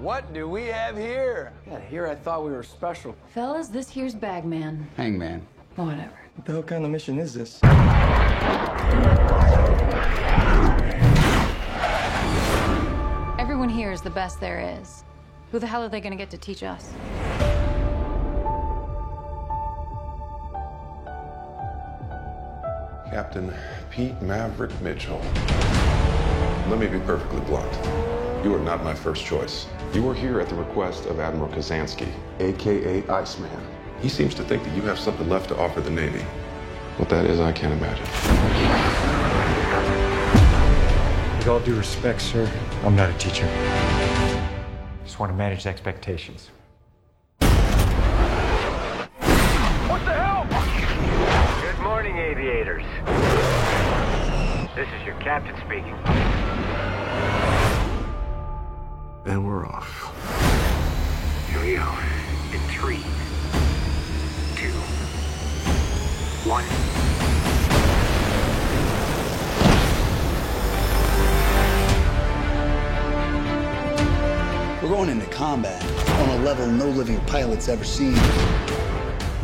what do we have here? Yeah, here I thought we were special. Fellas, this here's Bagman. Hangman. Whatever. What the hell kind of mission is this? Everyone here is the best there is. Who the hell are they gonna get to teach us? Captain Pete Maverick Mitchell. Let me be perfectly blunt. You are not my first choice. You are here at the request of Admiral Kazansky, aka Iceman. He seems to think that you have something left to offer the Navy. What that is, I can't imagine. With all due respect, sir, I'm not a teacher. Just want to manage expectations. What the hell? Good morning, aviators. This is your captain speaking. And we're off. Here we go. In three, two, one. We're going into combat on a level no living pilot's ever seen.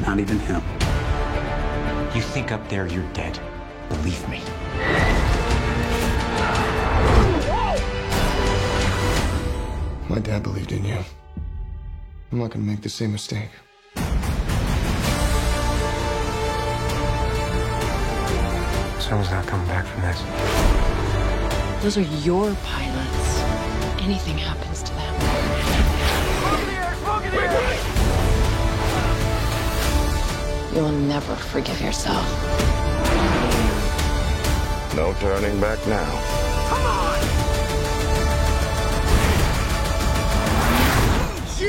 Not even him. You think up there you're dead. Believe me. Believed in you. I'm not gonna make the same mistake. Someone's not coming back from this. Those are your pilots. Anything happens to them. You will never forgive yourself. No turning back now.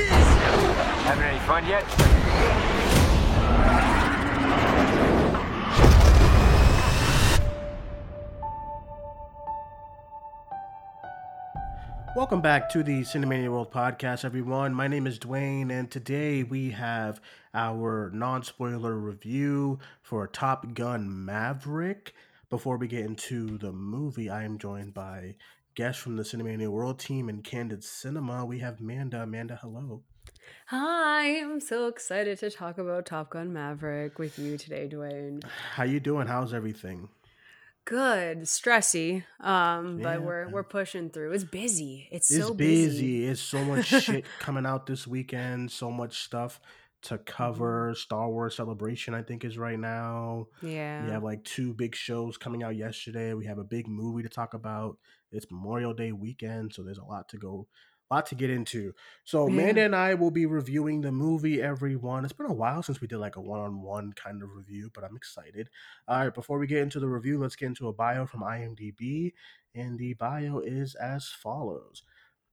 Having any fun yet? Welcome back to the Cinemania World Podcast, everyone. My name is Duane, and today we have our non spoiler review for Top Gun Maverick. Before we get into the movie, I am joined by guests from the Cinemania World team and Candid Cinema. We have Manda. Amanda, hello. Hi, I'm so excited to talk about Top Gun Maverick with you today, Duane. How you doing? How's everything? Good, stressy, um, Yeah. but we're we're pushing through. It's busy. It's, It's so busy. busy. It's so much shit coming out this weekend. So much stuff to mm-hmm. cover. Star Wars Celebration, I think, is right now. Yeah. We have like two big shows coming out yesterday. We have a big movie to talk about. It's Memorial Day weekend, so there's a lot to go, a lot to get into. So Yeah. Amanda and I will be reviewing the movie. Everyone, it's been a while since we did like a one-on-one kind of review, but I'm excited. All right, before we get into the review, let's get into a bio from IMDb, and the bio is as follows.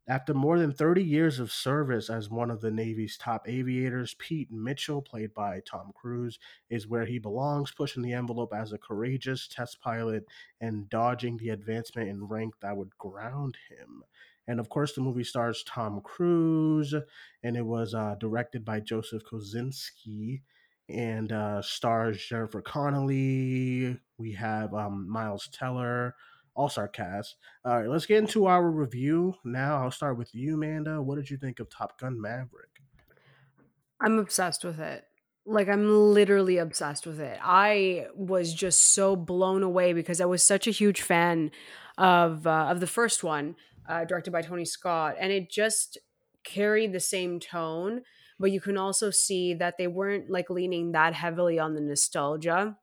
After more than 30 years of service as one of the Navy's top aviators, Pete Mitchell, played by Tom Cruise, is where he belongs, pushing the envelope as a courageous test pilot and dodging the advancement in rank that would ground him. And of course, the movie stars Tom Cruise, and it was uh, directed by Joseph Kosinski and uh, stars Jennifer Connelly. We have um, Miles Teller, all star cast. All right, let's get into our review now. I'll start with you, Amanda. What did you think of Top Gun Maverick? I'm obsessed with it. Like I'm literally obsessed with it. I was just so blown away because I was such a huge fan of uh, of the first one, uh, directed by Tony Scott, and it just carried the same tone. But you can also see that they weren't like leaning that heavily on the nostalgia,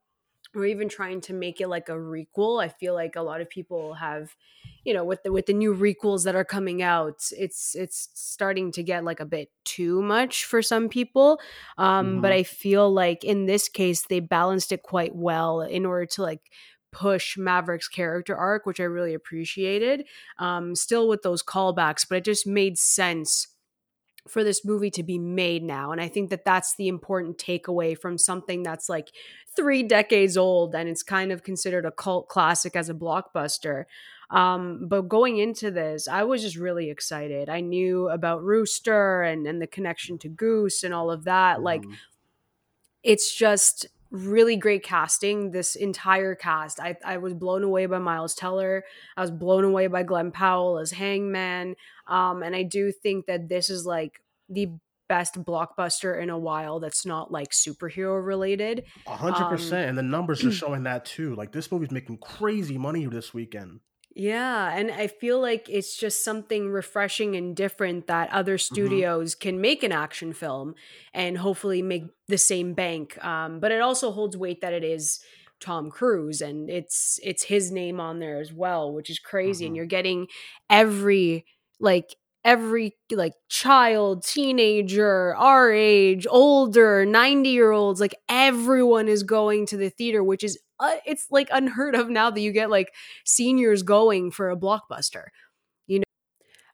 or even trying to make it like a requel. I feel like a lot of people have, you know, with the with the new requels that are coming out, it's it's starting to get like a bit too much for some people. Um, But Mhm. I feel like in this case, they balanced it quite well in order to like push Maverick's character arc, which I really appreciated. Um, still with those callbacks, but it just made sense for this movie to be made now. And I think that that's the important takeaway from something that's like three decades old and it's kind of considered a cult classic as a blockbuster. Um, but going into this, I was just really excited. I knew about Rooster and, and the connection to Goose and all of that. Like, Mhm. it's just really great casting. This entire cast, I I was blown away by Miles Teller. I was blown away by Glen Powell as Hangman. Um, and I do think that this is like the best blockbuster in a while that's not like superhero related. A hundred Um, percent, and the numbers are showing that too. Like this movie's making crazy money this weekend. Yeah, and I feel like it's just something refreshing and different that other studios can make an action film and hopefully make the same bank. Um, but it also holds weight that it is Tom Cruise and it's it's his name on there as well, which is crazy. And you're getting every like every like child, teenager, our age, older, 90 year olds, like everyone is going to the theater, which is uh, it's like unheard of now that you get like seniors going for a blockbuster. You know,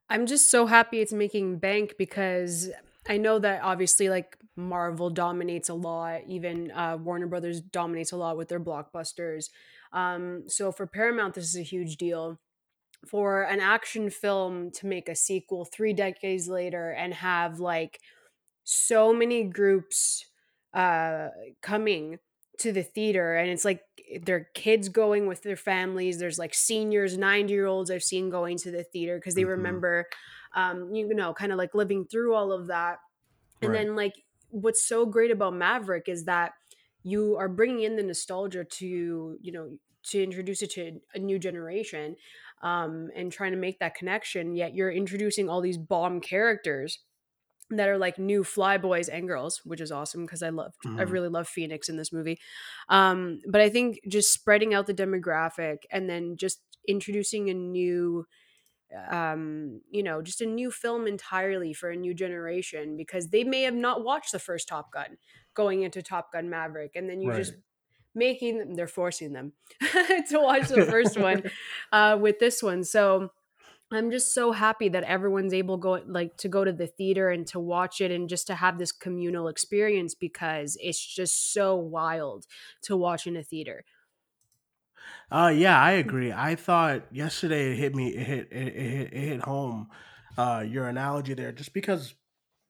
I'm just so happy it's making bank because I know that obviously like Marvel dominates a lot, even uh, Warner Brothers dominates a lot with their blockbusters. Um, so for Paramount, this is a huge deal. For an action film to make a sequel three decades later and have like so many groups uh, coming to the theater and it's like there are kids going with their families there's like seniors 90 year olds i've seen going to the theater because they Mhm. remember um you know kind of like living through all of that and Right. then like what's so great about maverick is that you are bringing in the nostalgia to you know to introduce it to a new generation um and trying to make that connection yet you're introducing all these bomb characters that are like new fly boys and girls, which is awesome because I love I Mhm. really love Phoenix in this movie. Um, but I think just spreading out the demographic and then just introducing a new um you know just a new film entirely for a new generation because they may have not watched the first top gun going into top gun maverick and then you just making them they're forcing them to watch the first one uh with this one so I'm just so happy that everyone's able go like to go to the theater and to watch it and just to have this communal experience because it's just so wild to watch in a theater. Uh yeah, I agree. I thought yesterday it hit me it hit it, it, hit, it hit home uh your analogy there just because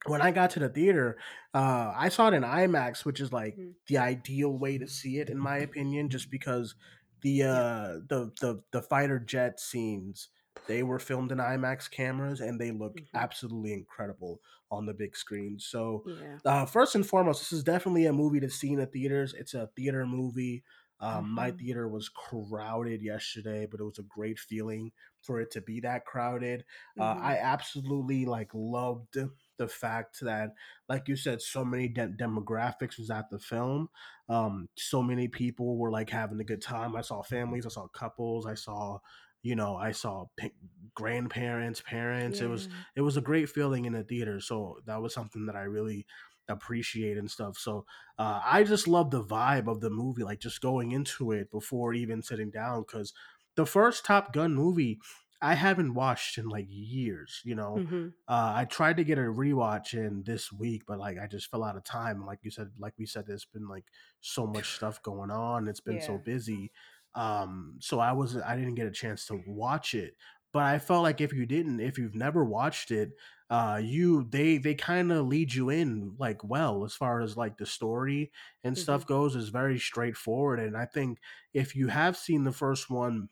when I got to the theater, uh I saw it in IMAX, which is like Mhm. the ideal way to see it in my opinion just because the uh the the the fighter jet scenes they were filmed in IMAX cameras and they look Mhm. absolutely incredible on the big screen. So Yeah. uh, first and foremost, this is definitely a movie to see in the theaters. It's a theater movie. Um, My Mhm. theater was crowded yesterday, but it was a great feeling for it to be that crowded. Uh, Mhm. I absolutely like loved the fact that, like you said, so many de- demographics was at the film. Um, so many people were like having a good time. I saw families, I saw couples, I saw, you know, I saw pa- grandparents, parents. It was it was a great feeling in the theater. So that was something that I really appreciate and stuff. So uh, I just love the vibe of the movie, like just going into it before even sitting down. Because the first Top Gun movie, I haven't watched in like years. You know, Mhm. uh, I tried to get a rewatch in this week, but like I just fell out of time. Like you said, like we said, there's been like so much stuff going on. It's been so Yeah. busy. Um, so I was I didn't get a chance to watch it. But I felt like if you didn't, if you've never watched it, uh, you they they kind of lead you in like well as far as like the story and Mhm. stuff goes is very straightforward. And I think if you have seen the first one,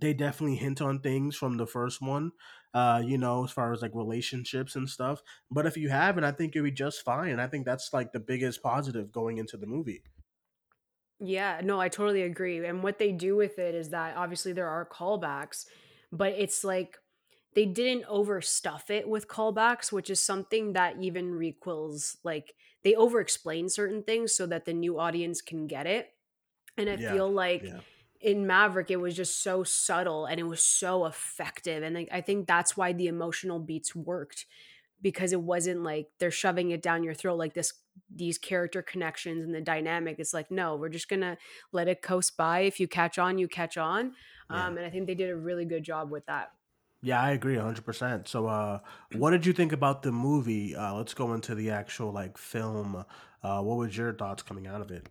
they definitely hint on things from the first one uh you know as far as like relationships and stuff but if you haven't i think you'll be just fine and i think that's like the biggest positive going into the movie Yeah, no, I totally agree. And what they do with it is that obviously there are callbacks, but it's like they didn't overstuff it with callbacks, which is something that even requels like they overexplain certain things so that the new audience can get it. And I Yeah, feel like yeah. in Maverick, it was just so subtle and it was so effective. And like, I think that's why the emotional beats worked because it wasn't like they're shoving it down your throat like this these character connections and the dynamic it's like no we're just gonna let it coast by. If you catch on you catch on. Yeah. um and i think they did a really good job with that. Yeah i agree 100% so uh what did you think about the movie? Uh let's go into the actual like film. Uh what was your thoughts coming out of it?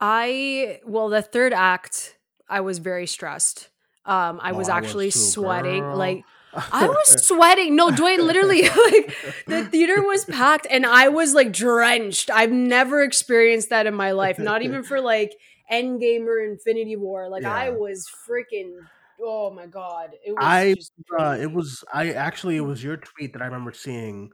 I well the third act i was very stressed. Um i Oh, was I was actually too, sweating girl. like I was sweating. No, Duane, literally, like the theater was packed and I was like drenched. I've never experienced that in my life, not even for like Endgame or Infinity War. Like I was freaking. Oh my god! It was. I uh, it was I actually it was your tweet that I remember seeing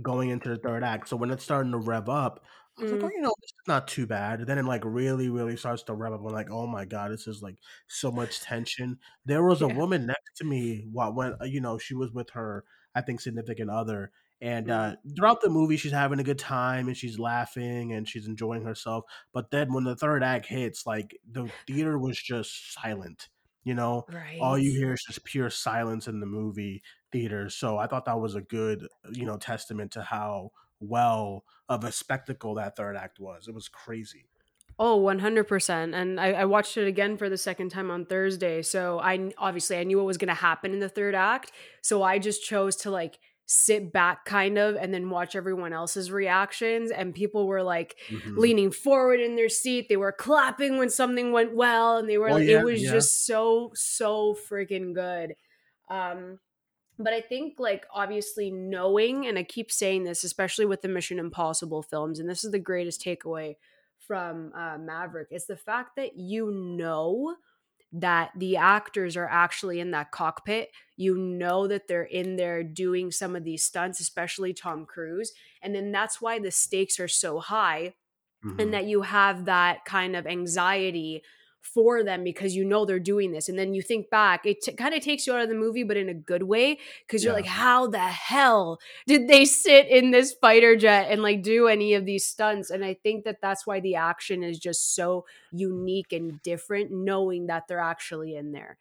going into the third act. So when it's starting to rev up, I was like, oh, Mm. you know, this is not too bad. And then it like really, really starts to rev up. I'm like, oh my god, this is like so much tension. There was a woman next to me while when uh, you know she was with her, I think significant other. And Mm. uh, throughout the movie, she's having a good time and she's laughing and she's enjoying herself. But then when the third act hits, like the theater was just silent. You know, all you hear is just pure silence in the movie theater. So I thought that was a good, you know, testament to how well of a spectacle that third act was. It was crazy. Oh, 100%. And I, I watched it again for the second time on Thursday. So I obviously I knew what was going to happen in the third act. So I just chose to like sit back kind of and then watch everyone else's reactions. And people were like Mhm. leaning forward in their seat. They were clapping when something went well. And they were Oh, like, yeah, it was yeah. just so, so freaking good. Um, but I think like obviously knowing, and I keep saying this, especially with the Mission Impossible films, and this is the greatest takeaway from uh, Maverick, is the fact that you know that the actors are actually in that cockpit. You know that they're in there doing some of these stunts, especially Tom Cruise. And then that's why the stakes are so high Mhm. and that you have that kind of anxiety for them because you know they're doing this and then you think back it t- kind of takes you out of the movie but in a good way because you're Yeah. like how the hell did they sit in this fighter jet and like do any of these stunts and i think that that's why the action is just so unique and different knowing that they're actually in there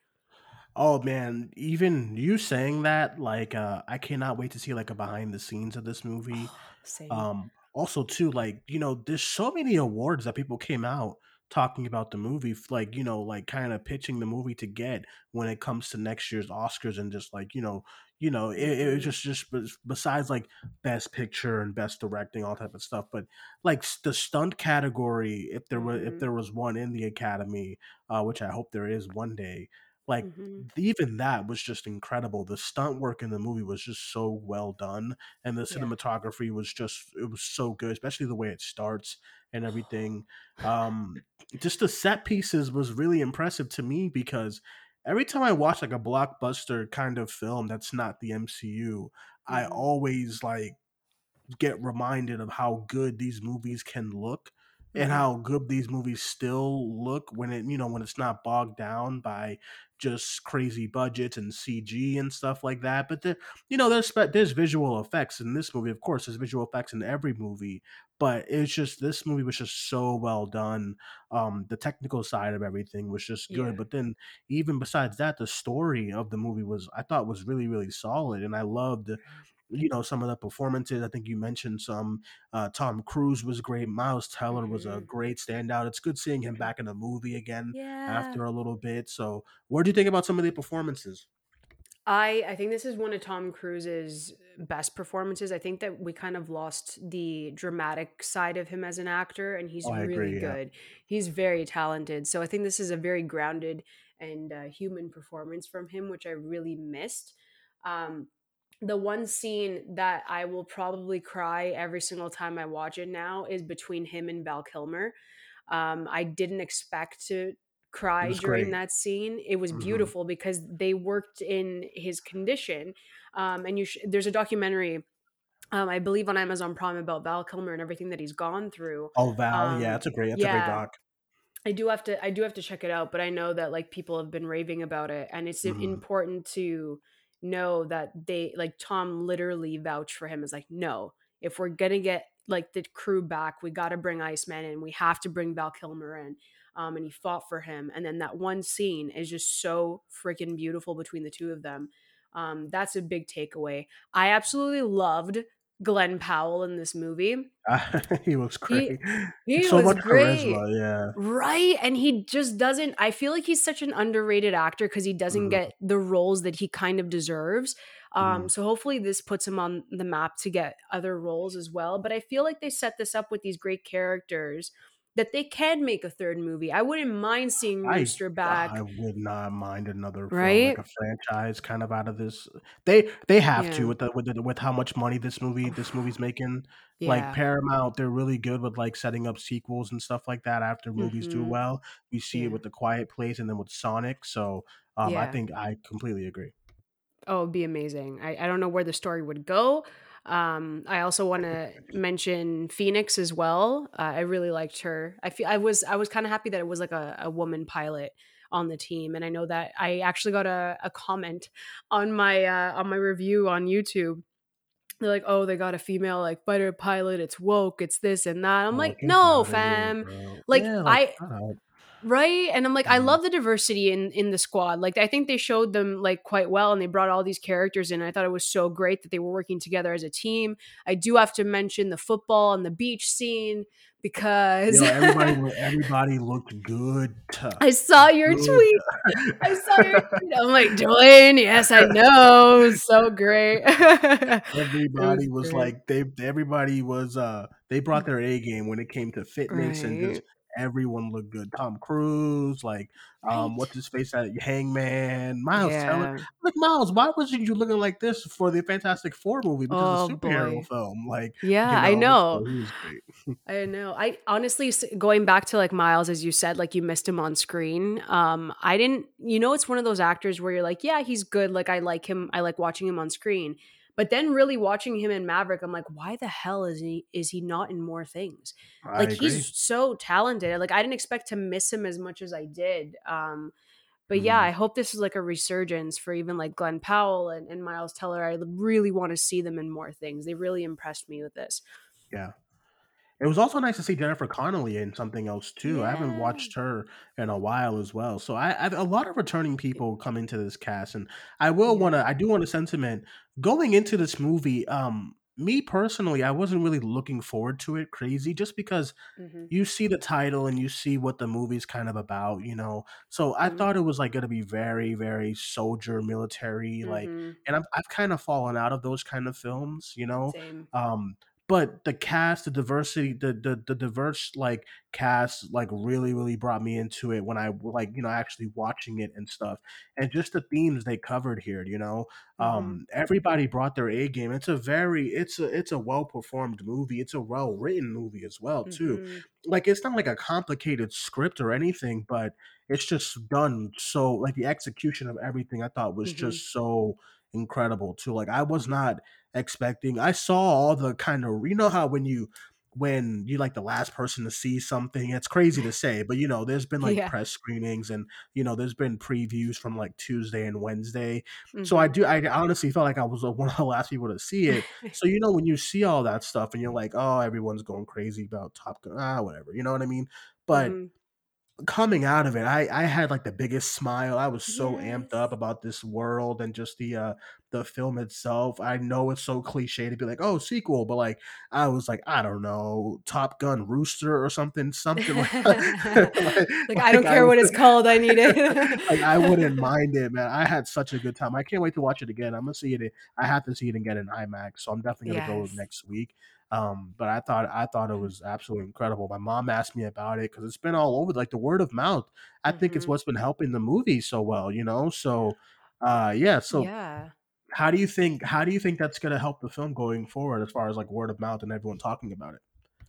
Oh man, even you saying that, like, uh, I cannot wait to see like a behind the scenes of this movie. Same. Um, also too, like, you know, there's so many awards that people came out talking about the movie, like, you know, like kind of pitching the movie to get when it comes to next year's Oscars and just like, you know, you know, it, it was just just besides like best picture and best directing, all type of stuff, but like the stunt category, if there was if Mhm. there was one in the Academy, uh, which I hope there is one day, like Mhm. even that was just incredible. The stunt work in the movie was just so well done, and the Yeah. cinematography was just it was so good, especially the way it starts and everything. Um, just the set pieces was really impressive to me because every time I watch like a blockbuster kind of film that's not the MCU, I Mhm. always like get reminded of how good these movies can look and how good these movies still look when it you know when it's not bogged down by just crazy budgets and CG and stuff like that but the, you know there's there's visual effects in this movie of course there's visual effects in every movie but it's just this movie was just so well done um the technical side of everything was just good Yeah. but then even besides that the story of the movie was I thought was really really solid and I loved you know some of the performances. I think you mentioned some. Uh, Tom Cruise was great. Miles Teller was a Mhm. great standout. It's good seeing him back in a movie again yeah after a little bit. So, what do you think about some of the performances? I I think this is one of Tom Cruise's best performances. I think that we kind of lost the dramatic side of him as an actor, and he's Oh, really agree. Yeah. good. He's very talented. So I think this is a very grounded and uh, human performance from him, which I really missed. Um, the one scene that I will probably cry every single time I watch it now is between him and Val Kilmer. Um, I didn't expect to cry during great. that scene. It was hmm beautiful because they worked in his condition. Um, and you sh- there's a documentary, um, I believe on Amazon Prime about Val Kilmer and everything that he's gone through. Oh, Val. Yeah, Um, it's a great. That's a great doc. I do have to I do have to check it out, but I know that like people have been raving about it and it's i- hmm important to know that they like Tom literally vouched for him as like no, if we're to get like the crew back, we got to bring Iceman in. We have to bring Val Kilmer in. Um and he fought for him and then that one scene is just so freaking beautiful between the two of them. Um that's a big takeaway. I absolutely loved Glen Powell in this movie. he looks He great. he So was much great. charisma. Yeah. Right. And he just doesn't, I feel like he's such an underrated actor because he doesn't hmm get the roles that he kind of deserves. Um, hmm so hopefully this puts him on the map to get other roles as well. But I feel like they set this up with these great characters that they can make a third movie. I wouldn't mind seeing I Rooster back. I would not mind another film, Right? like a franchise kind of out of this. They they have Yeah. to with the with the, with how much money this movie this movie's making. Like Paramount, they're really good with like setting up sequels and stuff like that after movies do Mhm. well. We see Yeah. it with The Quiet Place and then with Sonic. So um, I think I completely agree. Oh, it'd be amazing. I, I don't know where the story would go. Um, I also want to mention Phoenix as well. Uh, I really liked her. I feel I was I was kind of happy that it was like a, a woman pilot on the team, and I know that I actually got a, a comment on my uh, on my review on YouTube. They're like, "Oh, they got a female like fighter pilot. It's woke. It's this and that." I'm Oh, like, "No, fam. Like, Yeah, I. right and i'm like i Mhm. love the diversity in in the squad like i think they showed them like quite well and they brought all these characters in i thought it was so great that they were working together as a team i do have to mention the football and the beach scene because Yo, everybody everybody looked good. i saw your Good. tweet i saw your tweet i'm like duane yes i know so great everybody It was great. like they everybody was uh they brought their A game when it came to fitness and just Right. Everyone looked good. Tom Cruise, like um Right. what's his face that Hangman, Miles Teller. Like Miles, why wasn't you looking like this for the Fantastic Four movie? Because oh it's a superhero boy film. Like, yeah you i know, know he was great. I know. I honestly going back to like Miles as you said like you missed him on screen. Um I didn't you know it's one of those actors where you're like, yeah, he's good, like I like him. I like watching him on screen. But then really watching him in Maverick, I'm like, why the hell is he is he not in more things? I Like agree. he's so talented. Like I didn't expect to miss him as much as I did. Um but yeah, Mhm. I hope this is like a resurgence for even like Glen Powell and, and Miles Teller. I really want to see them in more things. They really impressed me with this. Yeah. It was also nice to see Jennifer Connelly in something else too. I haven't watched her in a while as well. So I, I a lot of returning people come into this cast, and I will want to. I do want to sentiment going into this movie. Um, me personally, I wasn't really looking forward to it crazy, just because hmm you see the title and you see what the movie's kind of about, you know. So I Mhm. thought it was like going to be very, very soldier military, like, Mhm. and I've I've kind of fallen out of those kind of films, you know. Same. Um, but the cast, the diversity, the the the diverse like cast, like really really brought me into it when I like you know actually watching it and stuff, and just the themes they covered here. You know, Mhm. um, everybody brought their A game. It's a very it's a it's a well performed movie. It's a well written movie as well too. Mhm. Like it's not like a complicated script or anything, but it's just done so like the execution of everything I thought was Mhm. just so incredible too. Like I was not expecting. I saw all the kind of you know how when you when you're like the last person to see something, it's crazy to say, but you know, there's been like Yeah. press screenings and you know, there's been previews from like Tuesday and Wednesday. So I Mhm. do I honestly felt like I was uh, one of the last people to see it. So you know when you see all that stuff and you're like, oh, everyone's going crazy about Top Gun, ah, whatever, you know what I mean? But Mhm. Coming out of it, I I had like the biggest smile. I was so amped up about this world and just the uh the film itself. I know it's so cliche to be like, oh, sequel, but like I was like, I don't know, Top Gun Rooster or something, something like, like, like I don't care what it's called. I need it. like I wouldn't mind it, man. I had such a good time. I can't wait to watch it again. I'm gonna see it. I have to see it again in IMAX, so I'm definitely gonna go next week. Um, but I thought I thought it was absolutely incredible. My mom asked me about it because it's been all over, like the word of mouth. I think it's Mhm. what's been helping the movie so well, you know. So, uh, yeah. So, yeah. how do you think? How do you think that's gonna help the film going forward, as far as like word of mouth and everyone talking about it?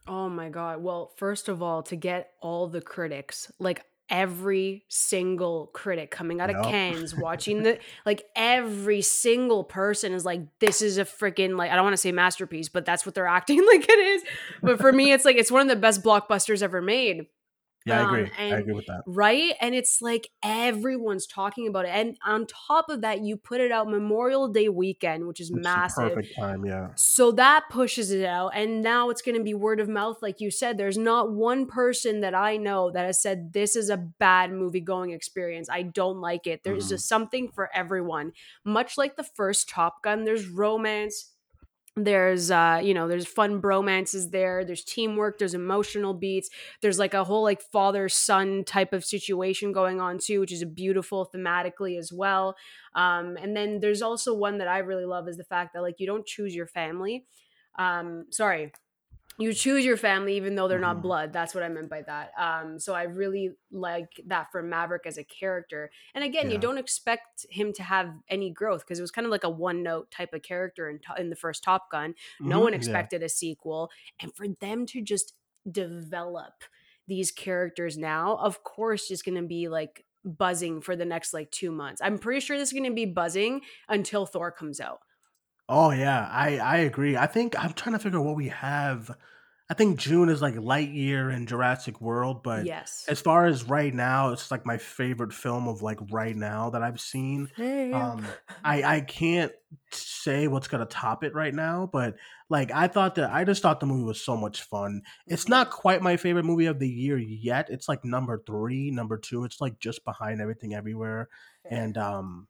Oh my god. Well, first of all, to get all the critics, like every single critic coming out of Cannes, watching the like every single person is like, this is a freaking like I don't want to say masterpiece, but that's what they're acting like it is. But for me, it's like it's one of the best blockbusters ever made. Yeah, I Um, agree. I agree with that. right? And it's like everyone's talking about it. And on top of that, you put it out Memorial Day weekend, which is massive. perfect time. Yeah. So that pushes it out. And now it's going to be word of mouth. Like you said, there's not one person that I know that has said, This is a bad movie going experience. I don't like it. There's Mhm. just something for everyone. Much like the first Top Gun, there's romance. There's uh, you know, there's fun bromances there, there's teamwork, there's emotional beats, there's like a whole like father-son type of situation going on too, which is a beautiful thematically as well. Um, and then there's also one that I really love is the fact that like you don't choose your family. Um, sorry, you choose your family even though they're Mhm. not blood. That's what i meant by that. Um so i really like that for maverick as a character. And again you don't expect him to have any growth because it was kind of like a one note type of character in, in the first top gun. No Mhm, one yeah. expected a sequel. And for them to just develop these characters now of course is going to be like buzzing for the next like two months. I'm pretty sure this is going to be buzzing until thor comes out Oh yeah, I I agree. I think I'm trying to figure out what we have. I think June is like Lightyear and Jurassic World, but yes as far as right now, it's like my favorite film of like right now that I've seen. Um, I I can't say what's gonna top it right now, but like I thought that I just thought the movie was so much fun. It's not quite my favorite movie of the year yet. It's like number three, number two. It's like just behind Everything Everywhere, and um,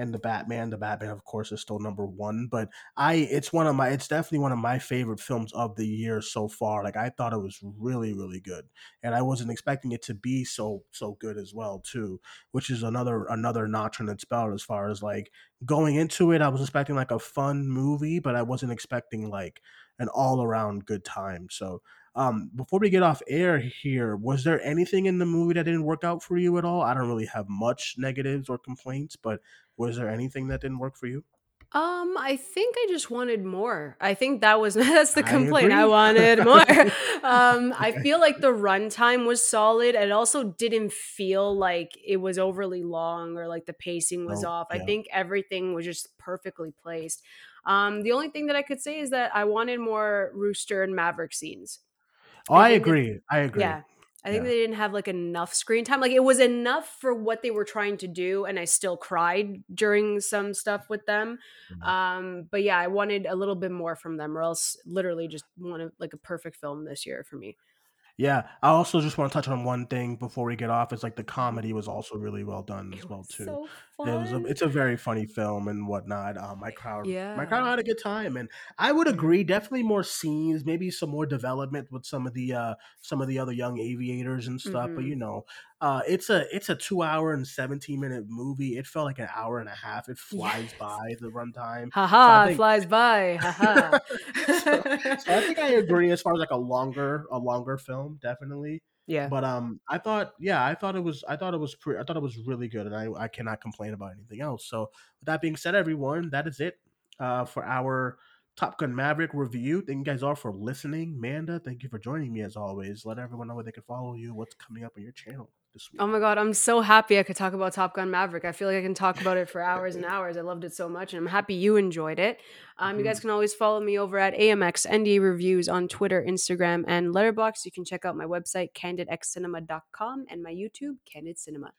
and the Batman. The Batman, of course, is still number one. But I, it's one of my, it's definitely one of my favorite films of the year so far. Like I thought it was really, really good, and I wasn't expecting it to be so so good as well too. Which is another another notch in its belt as far as like going into it. I was expecting like a fun movie, but I wasn't expecting like an all around good time. So. Um, before we get off air here, was there anything in the movie that didn't work out for you at all? I don't really have much negatives or complaints, but was there anything that didn't work for you? Um, I think I just wanted more. I think that was that's the complaint. I agree. wanted more. um, I feel like the runtime was solid. It also didn't feel like it was overly long or like the pacing was No, off. I think everything was just perfectly placed. Um, the only thing that I could say is that I wanted more Rooster and Maverick scenes. Oh, I, that- agree. I agree. Yeah. I think Yeah. they didn't have like enough screen time. Like it was enough for what they were trying to do, and I still cried during some stuff with them. Mm-hmm. Um, but yeah, I wanted a little bit more from them, or else literally just wanted like a perfect film this year for me. Yeah. I also just want to touch on one thing before we get off. It's like the comedy was also really well done as well too. so It was a, it's a very funny film and whatnot. Uh, my crowd, my crowd had a good time, and I would agree. Definitely more scenes, maybe some more development with some of the uh, some of the other young aviators and stuff. But Mhm. you know, uh, it's a it's a two hour and seventeen minute movie. It felt like an hour and a half. It flies Yes. by the runtime. Haha, it think- flies by. Haha. so, so I think I agree as far as like a longer a longer film, definitely. yeah. But um, I thought, yeah, I thought it was, I thought it was, pre- I thought it was really good, and I, I cannot complain about anything else. So, with that being said, everyone, that is it uh, for our Top Gun Maverick review. Thank you guys all for listening. Manda, thank you for joining me as always. Let everyone know where they can follow you. What's coming up on your channel this week? Oh my god, I'm so happy I could talk about Top Gun Maverick. I feel like I can talk about it for hours and hours. I loved it so much, and I'm happy you enjoyed it. Um, You guys can always follow me over at AMX ND Reviews on Twitter, Instagram, and Letterboxd. You can check out my website, candidxcinema.com, and my YouTube, Candid Cinema.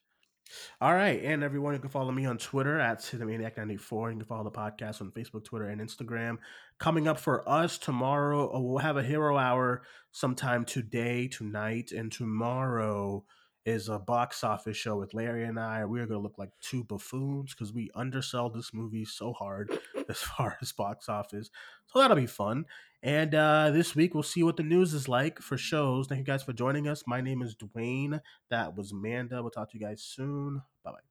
All right, and everyone, you can follow me on Twitter at Cinemaniac94. You can follow the podcast on Facebook, Twitter, and Instagram. Coming up for us tomorrow, uh, we'll have a hero hour sometime today, tonight, and tomorrow is a box office show with Larry and I. We're going to look like two buffoons because we undersell this movie so hard as far as box office. So that'll be fun. And uh, this week, we'll see what the news is like for shows. Thank you guys for joining us. My name is Duane. That was Amanda. We'll talk to you guys soon. Bye bye.